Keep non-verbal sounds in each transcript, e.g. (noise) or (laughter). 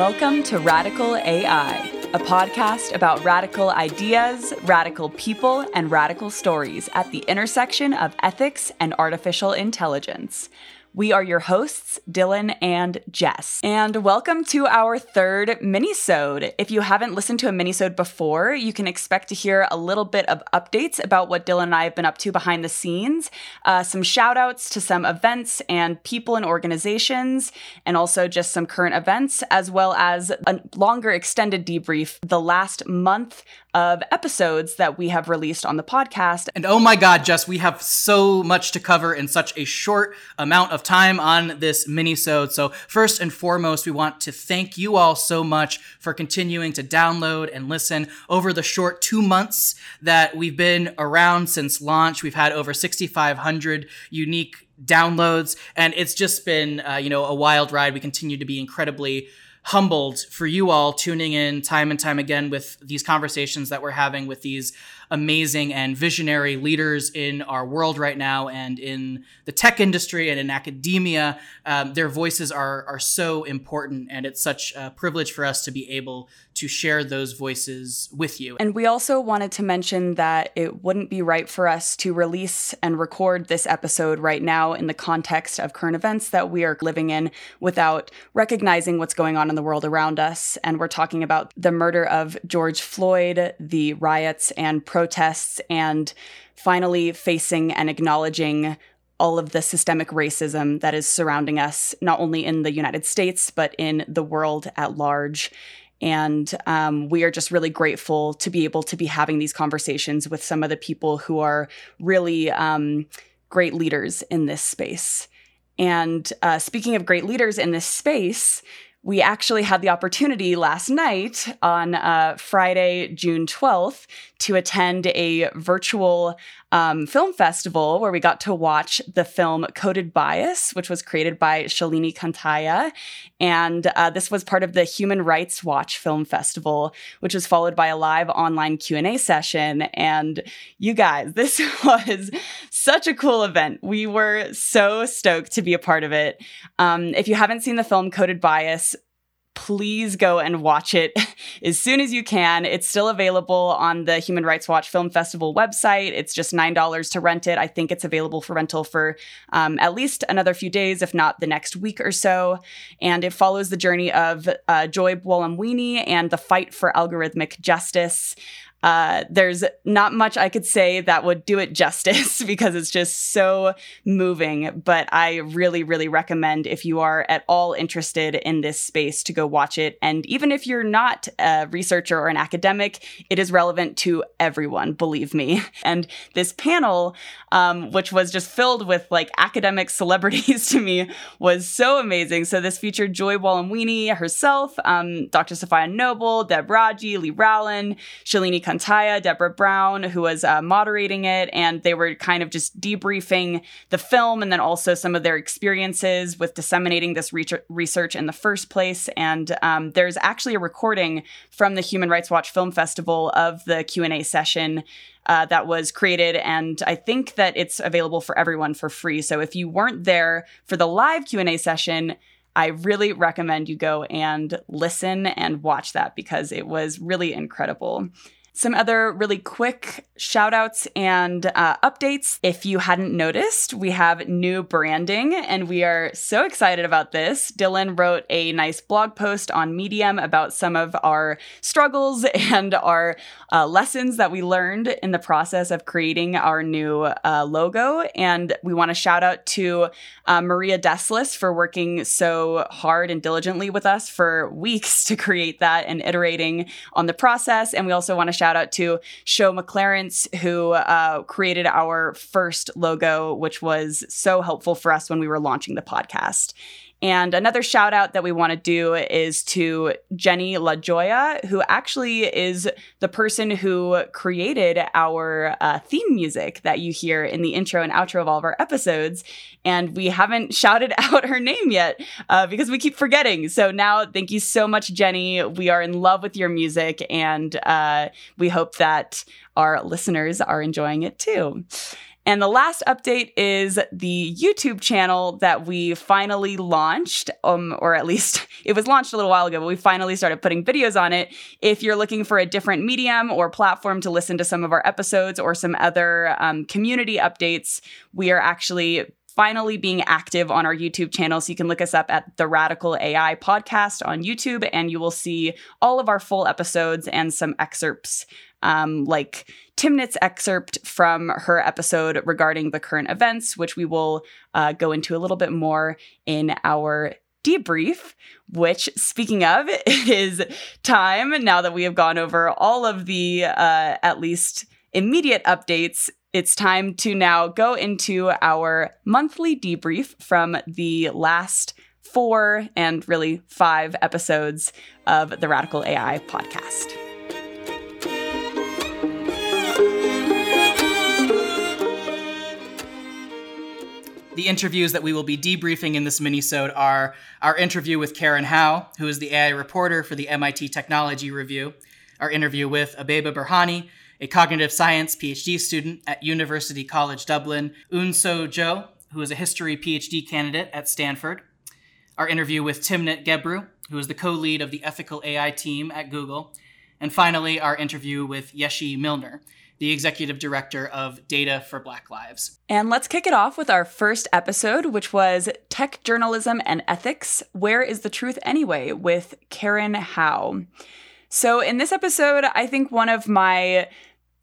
Welcome to Radical AI, a podcast about radical ideas, radical people, and radical stories at the intersection of ethics and artificial intelligence. We are your hosts, Dylan and Jess. And welcome to our third minisode. If you haven't listened to a minisode before, you can expect to hear a little bit of updates about what Dylan and I have been up to behind the scenes, uh, some shout outs to some events and people and organizations, and also just some current events, as well as a longer extended debrief the last month of episodes that we have released on the podcast. And oh my God, Jess, we have so much to cover in such a short amount of time on this mini-sode. So first and foremost, we want to thank you all so much for continuing to download and listen over the short two months that we've been around since launch. We've had over 6,500 unique downloads, and it's just been, uh, you know, a wild ride. We continue to be incredibly humbled for you all tuning in time and time again with these conversations that we're having with these amazing and visionary leaders in our world right now and in the tech industry and in academia. Um, their voices are, are so important, and it's such a privilege for us to be able to share those voices with you. And we also wanted to mention that it wouldn't be right for us to release and record this episode right now in the context of current events that we are living in without recognizing what's going on in the world around us. And we're talking about the murder of George Floyd, the riots and protests, and finally facing and acknowledging all of the systemic racism that is surrounding us, not only in the United States, but in the world at large. And um, we are just really grateful to be able to be having these conversations with some of the people who are really um, great leaders in this space. And uh, speaking of great leaders in this space, we actually had the opportunity last night on uh, Friday, June 12th, to attend a virtual um, film festival where we got to watch the film Coded Bias, which was created by Shalini Kantayya. And uh, this was part of the Human Rights Watch Film Festival, which was followed by a live online Q&A session. And you guys, (laughs) this was such a cool event. We were so stoked to be a part of it. Um, if you haven't seen the film Coded Bias, please go and watch it (laughs) as soon as you can. It's still available on the Human Rights Watch Film Festival website. It's just $9 to rent it. I think it's available for rental for um, at least another few days, if not the next week or so. And it follows the journey of uh, Joy Buolamwini and the fight for algorithmic justice. Uh, there's not much I could say that would do it (laughs) justice because it's just so moving. But I really, really recommend if you are at all interested in this space to go watch it. And even if you're not a researcher or an academic, it is relevant to everyone, believe me. (laughs) And this panel, um, which was just filled with like academic (laughs) celebrities to me, was so amazing. So this featured Joy Buolamwini herself, um, Dr. Safiya Noble, Deb Raji, Lee Rowland, Shalini Kantayya, Deborah Brown, who was uh, moderating it, and they were kind of just debriefing the film and then also some of their experiences with disseminating this re- research in the first place. And um, there's actually a recording from the Human Rights Watch Film Festival of the Q and A session. Uh, that was created, and I think that it's available for everyone for free. So if you weren't there for the live Q and A session, I really recommend you go and listen and watch that because it was really incredible. Some other really quick shout outs and uh, updates. If you hadn't noticed, we have new branding and we are so excited about this. Dylan wrote a nice blog post on Medium about some of our struggles (laughs) and our uh, lessons that we learned in the process of creating our new uh, logo. And we want to shout out to uh, Maria Deslis for working so hard and diligently with us for weeks (laughs) to create that and iterating on the process. And we also want to shout out to Show McLarence, who uh, created our first logo, which was so helpful for us when we were launching the podcast. And another shout out that we want to do is to Jenny LaJoya, who actually is the person who created our uh, theme music that you hear in the intro and outro of all of our episodes. And we haven't (laughs) shouted out her name yet uh, because we keep forgetting. So now, thank you so much, Jenny. We are in love with your music, and uh, we hope that our listeners are enjoying it too. And the last update is the YouTube channel that we finally launched, um, or at least (laughs) it was launched a little while ago, but we finally started putting videos on it. If you're looking for a different medium or platform to listen to some of our episodes or some other um, community updates, we are actually finally being active on our YouTube channel. So you can look us up at the Radical AI podcast on YouTube, and you will see all of our full episodes and some excerpts, um, like Timnit's excerpt from her episode regarding the current events, which we will uh, go into a little bit more in our debrief, which, speaking of, (laughs) is time now that we have gone over all of the uh, at least immediate updates it's time to now go into our monthly debrief from the last four and really five episodes of the Radical AI podcast. The interviews that we will be debriefing in this minisode are our interview with Karen Hao, who is the AI reporter for the MIT Technology Review, our interview with Abeba Birhane, a cognitive science PhD student at University College Dublin, Eun Seo Jo, who is a history PhD candidate at Stanford, our interview with Timnit Gebru, who is the co lead of the ethical AI team at Google, and finally, our interview with Yeshi Milner, the executive director of Data for Black Lives. And let's kick it off with our first episode, which was Tech Journalism and Ethics Where is the Truth Anyway? with Karen Hao. So, in this episode, I think one of my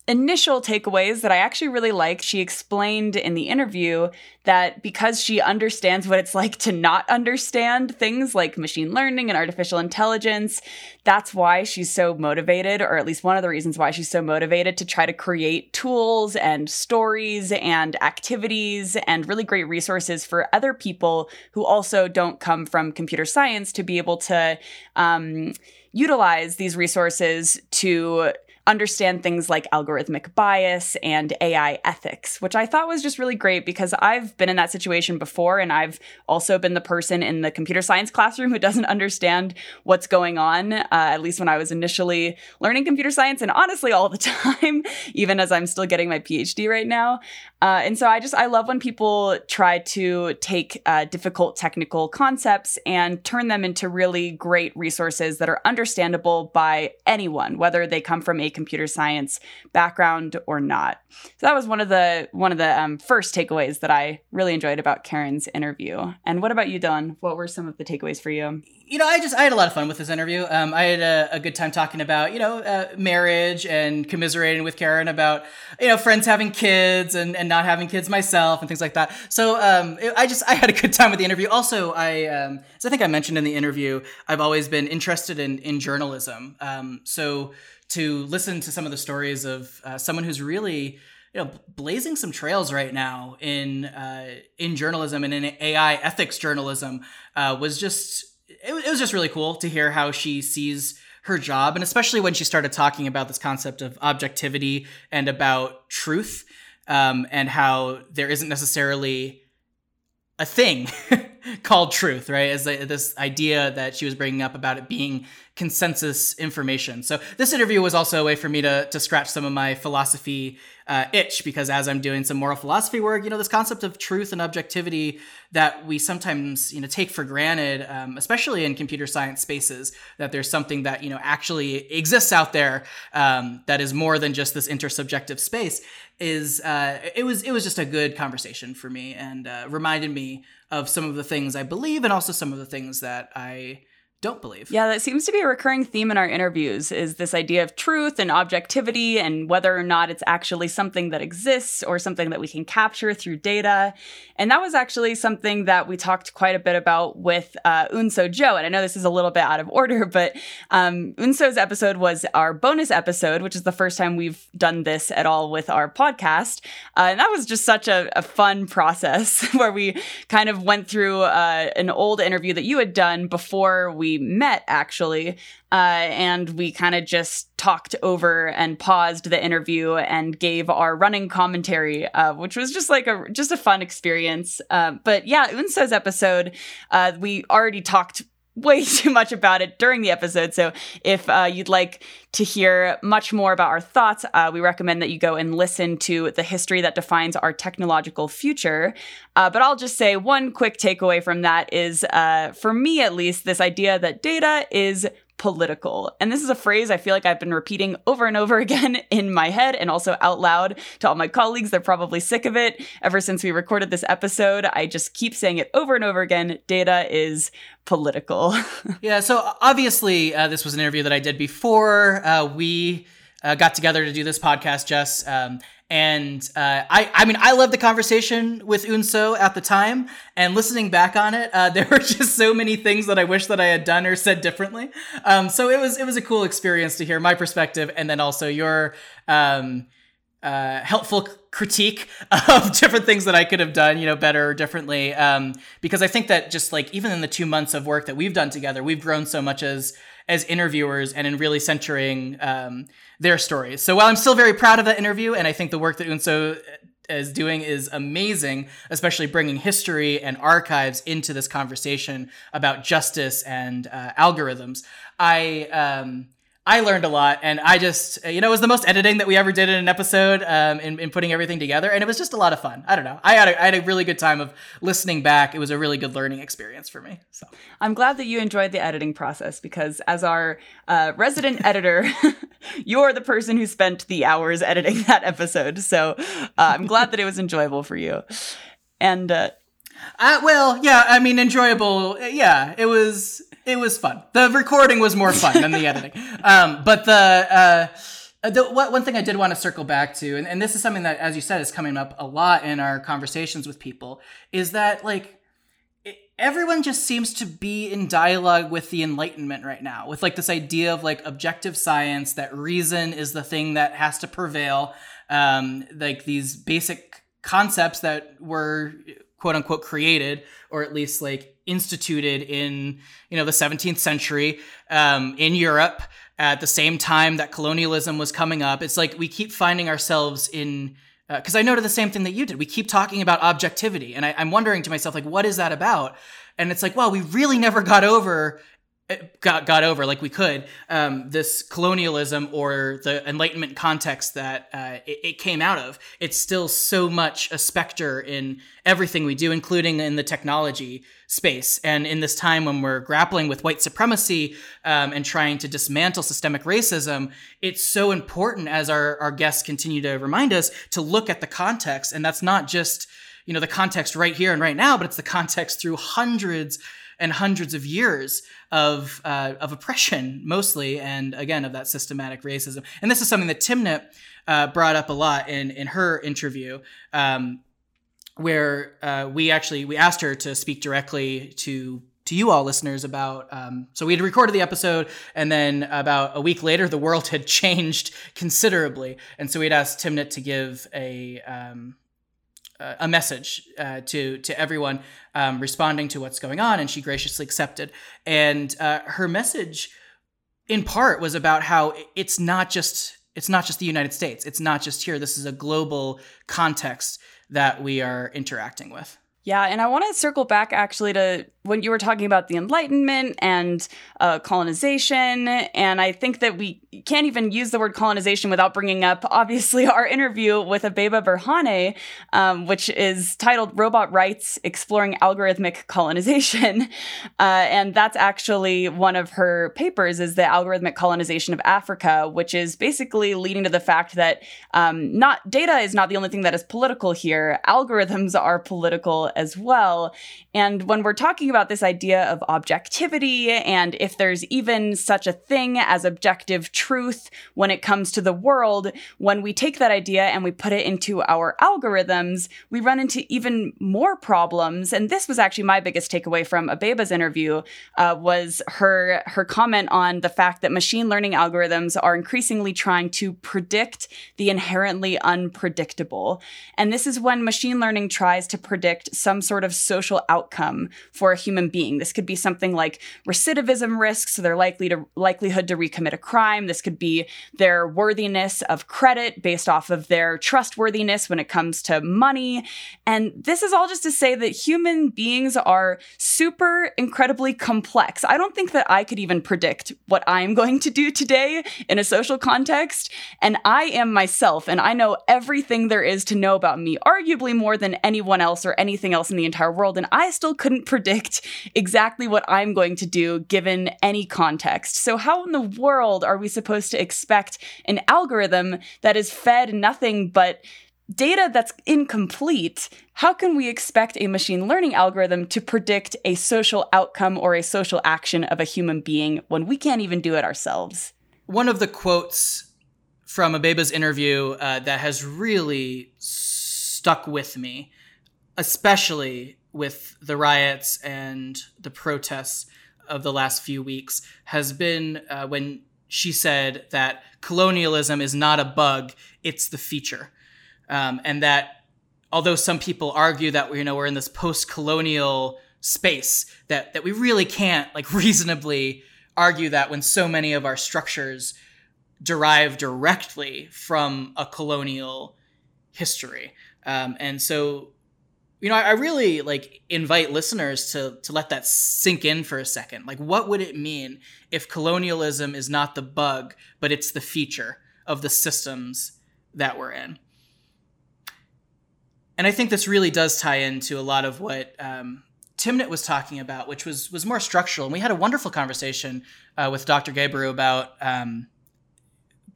initial takeaways that I actually really like. She explained in the interview that because she understands what it's like to not understand things like machine learning and artificial intelligence, that's why she's so motivated, or at least one of the reasons why she's so motivated to try to create tools and stories and activities and really great resources for other people who also don't come from computer science to be able to um, utilize these resources to understand things like algorithmic bias and AI ethics, which I thought was just really great because I've been in that situation before and I've also been the person in the computer science (laughs) classroom who doesn't understand what's going on, uh, at least when I was initially learning computer science and honestly all the (laughs) time, even as I'm still getting my PhD right now. Uh, and so I just, I love when people try to take uh, difficult technical concepts and turn them into really great resources that are understandable by anyone, whether they come from a computer science background or not. So that was one of the one of the um, first takeaways that I really enjoyed about Karen's interview. And what about you, Don? What were some of the takeaways for you? You know, I just I had a lot of fun with this interview. Um, I had a, a, good time talking about you know uh, marriage and commiserating with Karen about you know friends having kids and, and not having kids myself and things like that. So um, it, I just I had a good time with the interview. Also, I um, as I think I mentioned in the interview, I've always been interested in in journalism. Um, so to listen to some of the stories of uh, someone who's really you know blazing some trails right now in uh, in journalism and in AI ethics journalism uh, was just it, it was just really cool to hear how she sees her job and especially when she started talking about this concept of objectivity and about truth um, and how there isn't necessarily a thing (laughs) (laughs) called truth, right? As this idea that she was bringing up about it being consensus information. So this interview was also a way for me to to scratch some of my philosophy uh, itch because as I'm doing some moral philosophy work, you know, this concept of truth and objectivity that we sometimes you know take for granted, um, especially in computer science spaces, that there's something that you know actually exists out there um, that is more than just this intersubjective space. Is uh, it was it was just a good conversation for me and uh, reminded me of some of the things I believe and also some of the things that I don't believe. Yeah, that seems to be a recurring theme in our interviews is this idea of truth and objectivity and whether or not it's actually something that exists or something that we can capture through data. And that was actually something that we talked quite a bit about with uh, Eun Seo Jo. And I know this is a little bit out of order, (laughs) but um, Eun Seo's episode was our bonus episode, which is the first time we've done this at all with our podcast. Uh, and that was just such a, a, fun process (laughs) where we kind of went through uh, an old interview that you had done before we we met actually. Uh, and we kind of just talked over and paused the interview and gave our running commentary, uh, which was just like a just a fun experience. Uh, but yeah, Eun Seo's episode, uh, we already talked way (laughs) too much about it during the episode. So if uh, you'd like to hear much more about our thoughts, uh, we recommend that you go and listen to The History That Defines Our Technological Future. Uh, but I'll just say one quick takeaway from that is, uh, for me at least, this idea that data is political. And this is a phrase I feel like I've been repeating over and over (laughs) again in my head and also out loud to all my colleagues. They're probably sick of it. Ever since we recorded this episode, I just keep saying it over and over again. Data is political. (laughs) yeah, so obviously, uh, this was an interview that I did before uh, we uh, got together to do this podcast, Jess. Um, and uh, I, I mean, I loved the conversation with Eun Seo at the time, and listening back on it, uh, (laughs) there were just so many things that I wish that I had done or said differently. Um, so it was it was a cool experience to hear my perspective, and then also your um, uh, helpful critique (laughs) of different things that I could have done, you know, better or differently. Um, because I think that just like even in the two months of work that we've done together, we've grown so much as as interviewers and in really centering um, their stories. So while I'm still very proud of that interview, and I think the work that Eun Seo is doing is amazing, especially bringing history and archives into this conversation about justice and uh, algorithms. I um, I learned a lot, and I just, you know, it was the most editing that we ever did in an episode um, in, in putting everything together, and it was just a lot of fun. I don't know. I had a, I had a really good time of listening back. It was a really good learning experience for me. So I'm glad that you enjoyed the editing process because, as our uh, resident editor, (laughs) you're the person who spent the hours editing (laughs) that episode. So uh, I'm glad that it was enjoyable for you. And uh, uh, well, yeah, I mean, enjoyable. Yeah, it was it was fun. The recording was more fun than the (laughs) editing. Um, but the uh, the one thing I did want to circle back to, and, and this is something that, as you said, is coming up a lot in our conversations with people, is that like everyone just seems to be in dialogue with the enlightenment right now with like this idea of like objective science that reason is the thing that has to prevail um, like these basic concepts that were quote unquote created or at least like instituted in you know the 17th century um, in Europe at the same time that colonialism was coming up. It's like we keep finding ourselves in because uh, I noted the same thing that you did. We keep talking about objectivity, and I, I'm wondering to myself like, what is that about? And it's like, well, we really never got over got got over like we could um, this colonialism or the enlightenment context that uh, it, it, came out of. It's still so much a specter in everything we do including in the technology space. And in this time when we're grappling with white supremacy um, and trying to dismantle systemic racism it's so important as our, our guests continue to remind us to look at the context. And that's not just you know the context right here and right now but it's the context through hundreds and hundreds of years of uh, of oppression, mostly, and again of that systematic racism. And this is something that Timnit uh, brought up a lot in in her interview. Um, where uh, we actually we asked her to speak directly to to you all listeners about um, so we had recorded the episode and then about a week later the world had (laughs) changed considerably and so we'd asked timnit to give a um, a message uh, to to everyone um, responding to what's going on, and she graciously accepted. And uh, her message, in part, was about how it's not just it's not just the United States. It's not just here. This is a global context that we are interacting with. Yeah, and I want to circle back actually to when you were talking about the Enlightenment and uh, colonization, and I think that we can't even use the word colonization without bringing up, obviously, our interview with Abeba Birhane, um, which is titled Robot Rights Exploring Algorithmic Colonization. (laughs) Uh, and that's actually one of her papers is the algorithmic colonization of Africa, which is basically leading to the fact that um, not data is not the only thing that is political here. Algorithms are political as well. And when we're talking about this idea of objectivity and if there's even such a thing as objective truth when it comes to the world, when we take that idea and we put it into our algorithms, we run into even more problems. And this was actually my biggest takeaway from Abeba's interview uh, was her her comment on the fact that machine learning algorithms are increasingly trying to predict the inherently unpredictable. And this is when machine learning tries to predict some sort of social outcome for a human being. This could be something like recidivism risks, so their likely to likelihood to recommit a crime. This could be their worthiness of credit based off of their trustworthiness when it comes to money. And this is all just to say that human beings are super incredibly complex. I don't think that I could even predict what I'm going to do today in a social context. And I am myself, and I know everything there is to know about me, arguably more than anyone else or anything else in the entire world. And I still couldn't predict exactly what I'm going to do given any context. So, how in the world are we supposed to expect an algorithm that is fed nothing but data that's incomplete, how can we expect a machine learning algorithm to predict a social outcome or a social action of a human being when we can't even do it ourselves? One of the quotes from Abeba's interview uh, that has really stuck with me, especially with the riots and the protests of the last few weeks, has been uh, when she said that colonialism is not a bug, it's the feature um, and that although some people argue that you know we're in this post-colonial space that that we really can't like (laughs) reasonably argue that when so many of our structures derive directly from a colonial history. Um, and so you know I, I really like invite listeners to to let that sink in for a second like what would it mean if colonialism is not the bug but it's the feature of the systems that we're in and I think this really does tie into a lot of what um, Timnit was talking about, which was was more structural. And we had a wonderful conversation uh, with Dr. Gebru about um,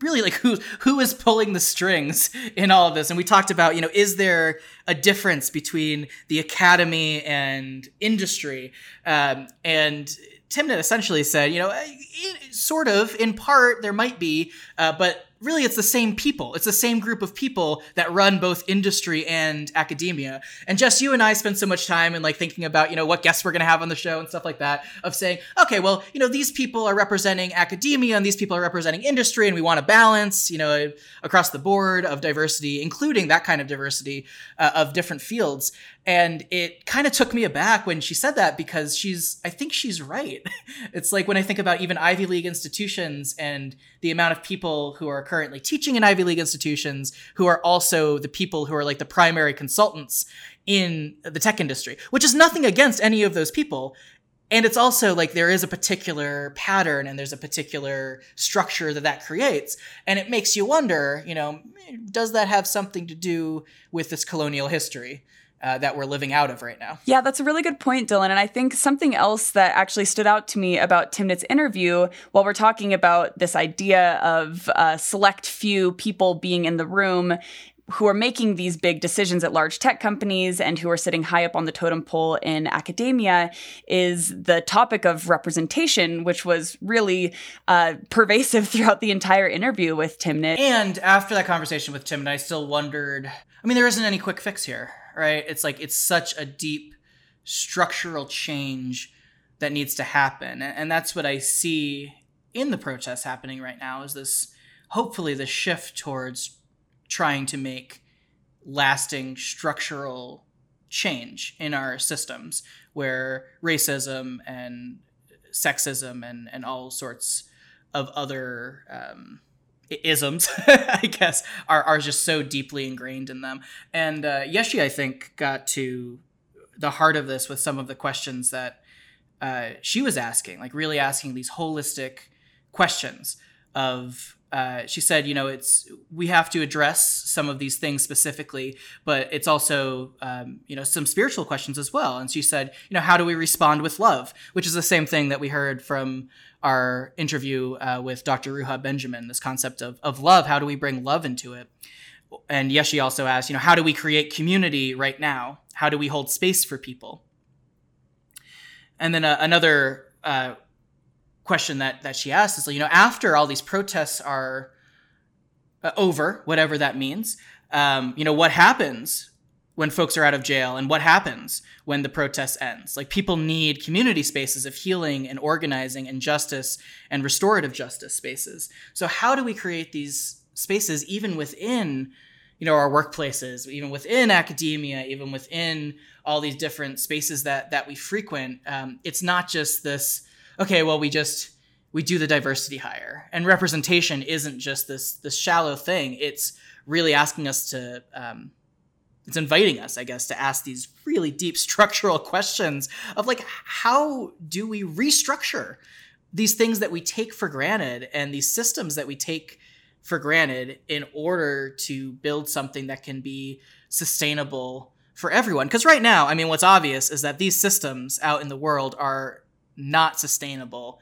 really like who who is pulling the strings in all of this. And we talked about, you know, is there a difference between the academy and industry? Um, and Timnit essentially said, you know, sort of, in part, there might be, uh, but really it's the same people. It's the same group of people that run both industry and academia. And Jess, you and I spend so much time in like thinking about, you know, what guests we're going to have on the show and stuff like that of saying, okay, well, you know, these people are representing academia and these people are representing industry and we want a balance, you know, across the board of diversity, including that kind of diversity uh, of different fields. And it kind of took me aback when she said that because she's, I think she's right. (laughs) it's like when I think about even Ivy League institutions and the amount of people who are currently teaching in Ivy League institutions who are also the people who are like the primary consultants in the tech industry, which is nothing against any of those people. And it's also like there is a particular pattern and there's a particular structure that that creates. And it makes you wonder, you know, does that have something to do with this colonial history? Uh, that we're living out of right now. Yeah, that's a really good point, Dylan. And I think something else that actually stood out to me about Timnit's interview while we're talking about this idea of a select few people being in the room who are making these big decisions at large tech companies and who are sitting high up on the totem pole in academia is the topic of representation, which was really uh, pervasive (laughs) throughout the entire interview with Timnit. And after that conversation with Timnit, I still wondered I mean, there isn't any quick fix here right? It's like it's such a deep structural change that needs to happen. And that's what I see in the protests happening right now is this hopefully the shift towards trying to make lasting structural change in our systems where racism and sexism and, and all sorts of other um, isms, (laughs) I guess, are, are just so deeply ingrained in them. And uh, Yeshi, I think, got to the heart of this with some of the questions that uh, she was asking, like really asking these holistic questions of uh, she said, you know, it's we have to address some of these things specifically, but it's also, um, you know, some spiritual questions as well. And she said, you know, how do we respond with love? Which is the same thing that we heard from our interview uh, with Dr. Ruha Benjamin. This concept of of love. How do we bring love into it? And Yeshi also asked, you know, how do we create community right now? How do we hold space for people? And then uh, another uh, question that that she asked is, you know, after all these protests are uh, over, whatever that means, um, you know, what happens when folks are out of jail and what happens when the protest ends? Like people need community spaces of healing and organizing and justice and restorative justice spaces. So how do we create these spaces even within you know our workplaces even within academia even within all these different spaces that that we frequent um, it's not just this okay well we just we do the diversity hire and representation isn't just this this shallow thing. It's really asking us to um, it's inviting us i guess to ask these really deep structural (laughs) questions of like how do we restructure these things that we take for granted and these systems that we take for granted in order to build something that can be sustainable for everyone? Because right now i mean what's obvious is that these systems out in the world are not sustainable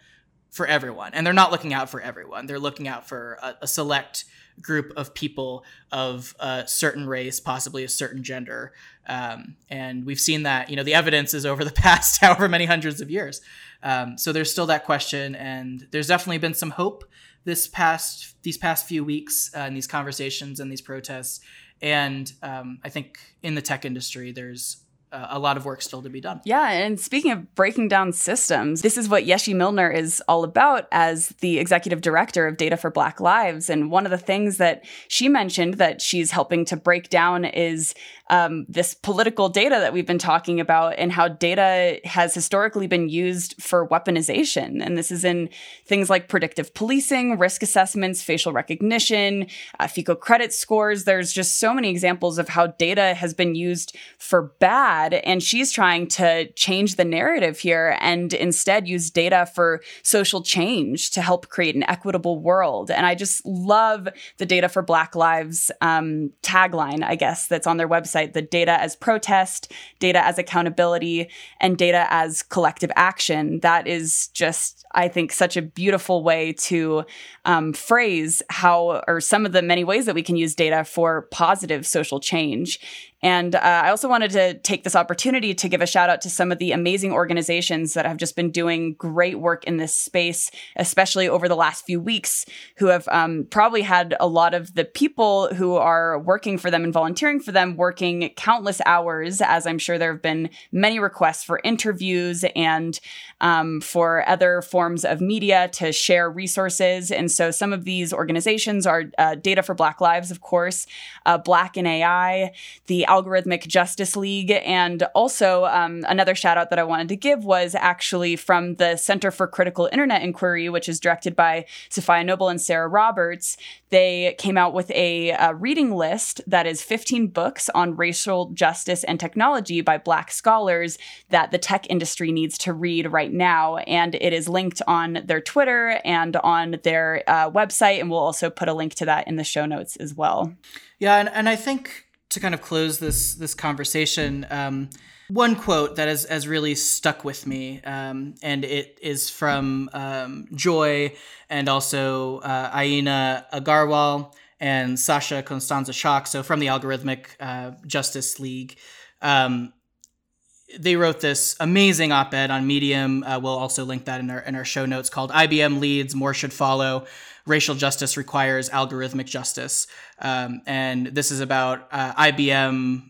for everyone. And they're not looking out for everyone. They're looking out for a, a select group of people of a certain race possibly a certain gender. Um, and we've seen that you know the evidence is over the (laughs) past however many hundreds of years. Um, so there's still that question and there's definitely been some hope this past these past few weeks uh, in these conversations and these protests. And um, i think in the tech industry there's a lot of work still to be done. Yeah, and speaking of breaking down systems, this is what Yeshi Milner is all about as the executive director of Data for Black Lives. And one of the things that she mentioned that she's helping to break down is um, this political data that we've been talking about and how data has historically been used for weaponization. And this is in things like predictive policing, risk assessments, facial recognition, uh, FICO credit scores. There's just so many examples of how data has been used for bad and she's trying to change the narrative here and instead use data for social change to help create an equitable world. And I just love the Data for Black Lives um, tagline, I guess, that's on their website the data as protest, data as accountability, and data as collective action. That is just, I think, such a beautiful way to um, phrase how, or some of the many ways that we can use data for positive social change. And uh, I also wanted to take this opportunity to give a shout out to some of the amazing organizations that have just been doing great work in this space, especially over the last few weeks, who have um, probably had a lot of the people who are working for them and volunteering for them working countless hours, as I'm sure there have been many requests for interviews and um, for other forms of media to share resources. And so some of these organizations are uh, Data for Black Lives, of course, uh, Black in AI, the Algorithmic Justice League. And also, um, another shout out that I wanted to give was actually from the Center for Critical Internet Inquiry, which is directed by Safiya Noble and Sarah Roberts. They came out with a, a reading list that is 15 books on racial justice and technology by Black scholars that the tech industry needs to read right now. And it is linked on their Twitter and on their uh, website. And we'll also put a link to that in the show notes as well. Yeah. And, and I think to kind of close this this conversation, um, one quote that has, has really stuck with me, um, and it is from um, Joy and also uh, Aaina Agarwal and Sasha Costanza-Chock, so from the Algorithmic uh, Justice League. Um, they wrote this amazing op-ed on Medium. Uh, we'll also link that in our in our show notes called "IBM Leads, More Should Follow." racial justice requires algorithmic justice. Um, and this is about uh, IBM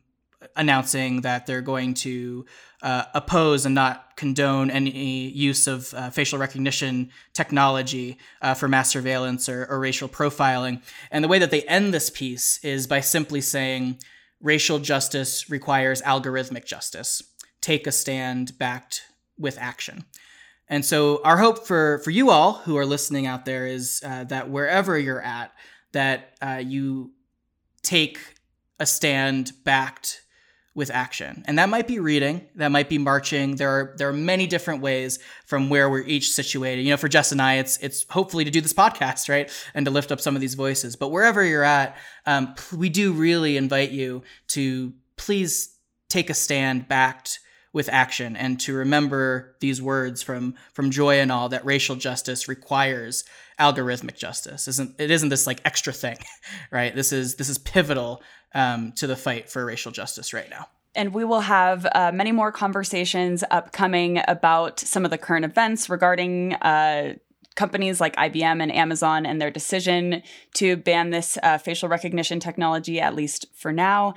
announcing that they're going to uh, oppose and not condone any use of uh, facial recognition technology uh, for mass surveillance or, or racial profiling. And the way that they end this piece is by simply saying racial justice requires algorithmic justice. Take a stand backed with action. And so our hope for for you all who are listening out there is uh, that wherever you're at, that uh, you take a stand backed with action, and that might be reading, that might be marching. There are there are many different ways from where we're each situated. You know, for Jess and I, it's it's hopefully to do this podcast, right, and to lift up some of these voices. But wherever you're at, um, we do really invite you to please take a stand backed with action and to remember these words from from joy and all that racial justice requires algorithmic justice. Isn't it isn't this like extra thing (laughs) right? This is this is pivotal um, to the fight for racial justice right now. And we will have uh, many more conversations upcoming about some of the current events regarding uh, companies like IBM and Amazon and their decision to ban this uh, facial recognition technology, at least for now.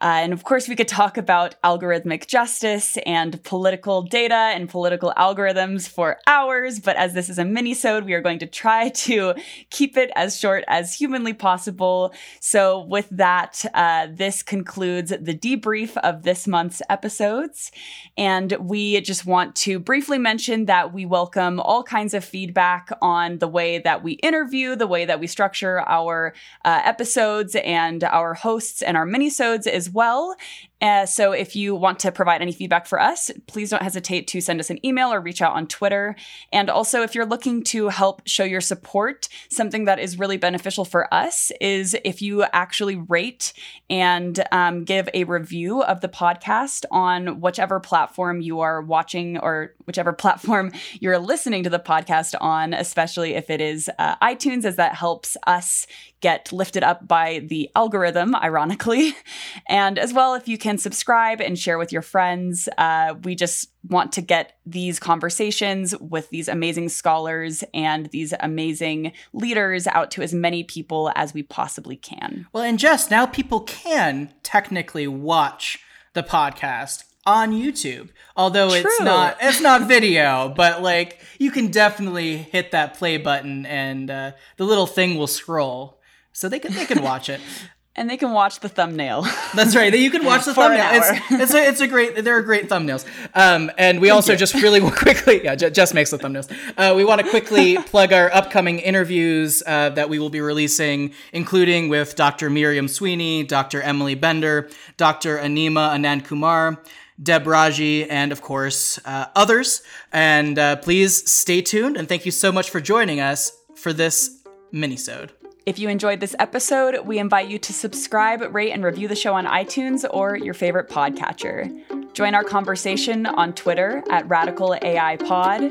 Uh, and of course, we could talk about algorithmic justice and political data and political algorithms for hours. But as this is a mini-sode, we are going to try (laughs) to keep it as short as humanly possible. So with that, uh, this concludes the debrief of this month's episodes. And we just want to briefly mention that we welcome all kinds of feedback on the way that we interview, the way that we structure our uh, episodes and our hosts and our minisodes as well. Uh, so if you want to provide any feedback for us, please don't hesitate to send us an email or reach out on Twitter. And also, if you're looking to help show your support, something that is really beneficial for us is if you actually rate and um, give a review of the podcast on whichever platform you are watching or whichever (laughs) platform you're listening to the podcast on, especially if it is uh, iTunes, as that helps us get lifted up by the algorithm, ironically. (laughs) And as well, if you can subscribe and share with your friends, uh, we just want to get these conversations with these amazing scholars and these amazing leaders out to as many people as we possibly can. Well, and just now people can technically watch the podcast on YouTube. Although True. it's not (laughs) it's not video, but like you can definitely hit that play button and uh, the little thing will scroll so they can they can watch it. (laughs) and they can watch the thumbnail. That's right. You can watch the (laughs) thumbnail. It's, it's, a, it's a great. There are great thumbnails. Um, and we Thank also you. just really (laughs) quickly, yeah, just makes the thumbnails. Uh, we want to quickly plug our upcoming interviews uh, that we will be releasing, including with Dr. Miriam Sweeney, Dr. Emily Bender, Dr. Anima Anandkumar. Deb Raji, and of course, uh, others. And uh, please stay tuned. And thank you so much for joining us for this minisode. If you enjoyed this episode, we invite you to subscribe, rate, and review the show on iTunes or your favorite podcatcher. Join our conversation on Twitter at Radical AI Pod,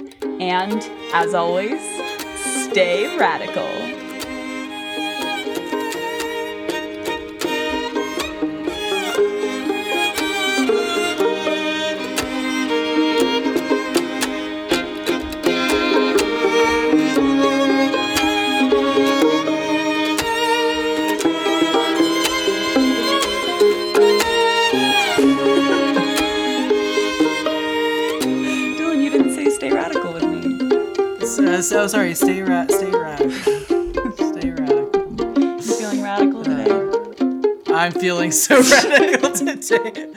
and as always, stay radical. So sorry. Stay ra- stay radical. stay radical. You feeling radical uh, today? I'm feeling so (laughs) radical today.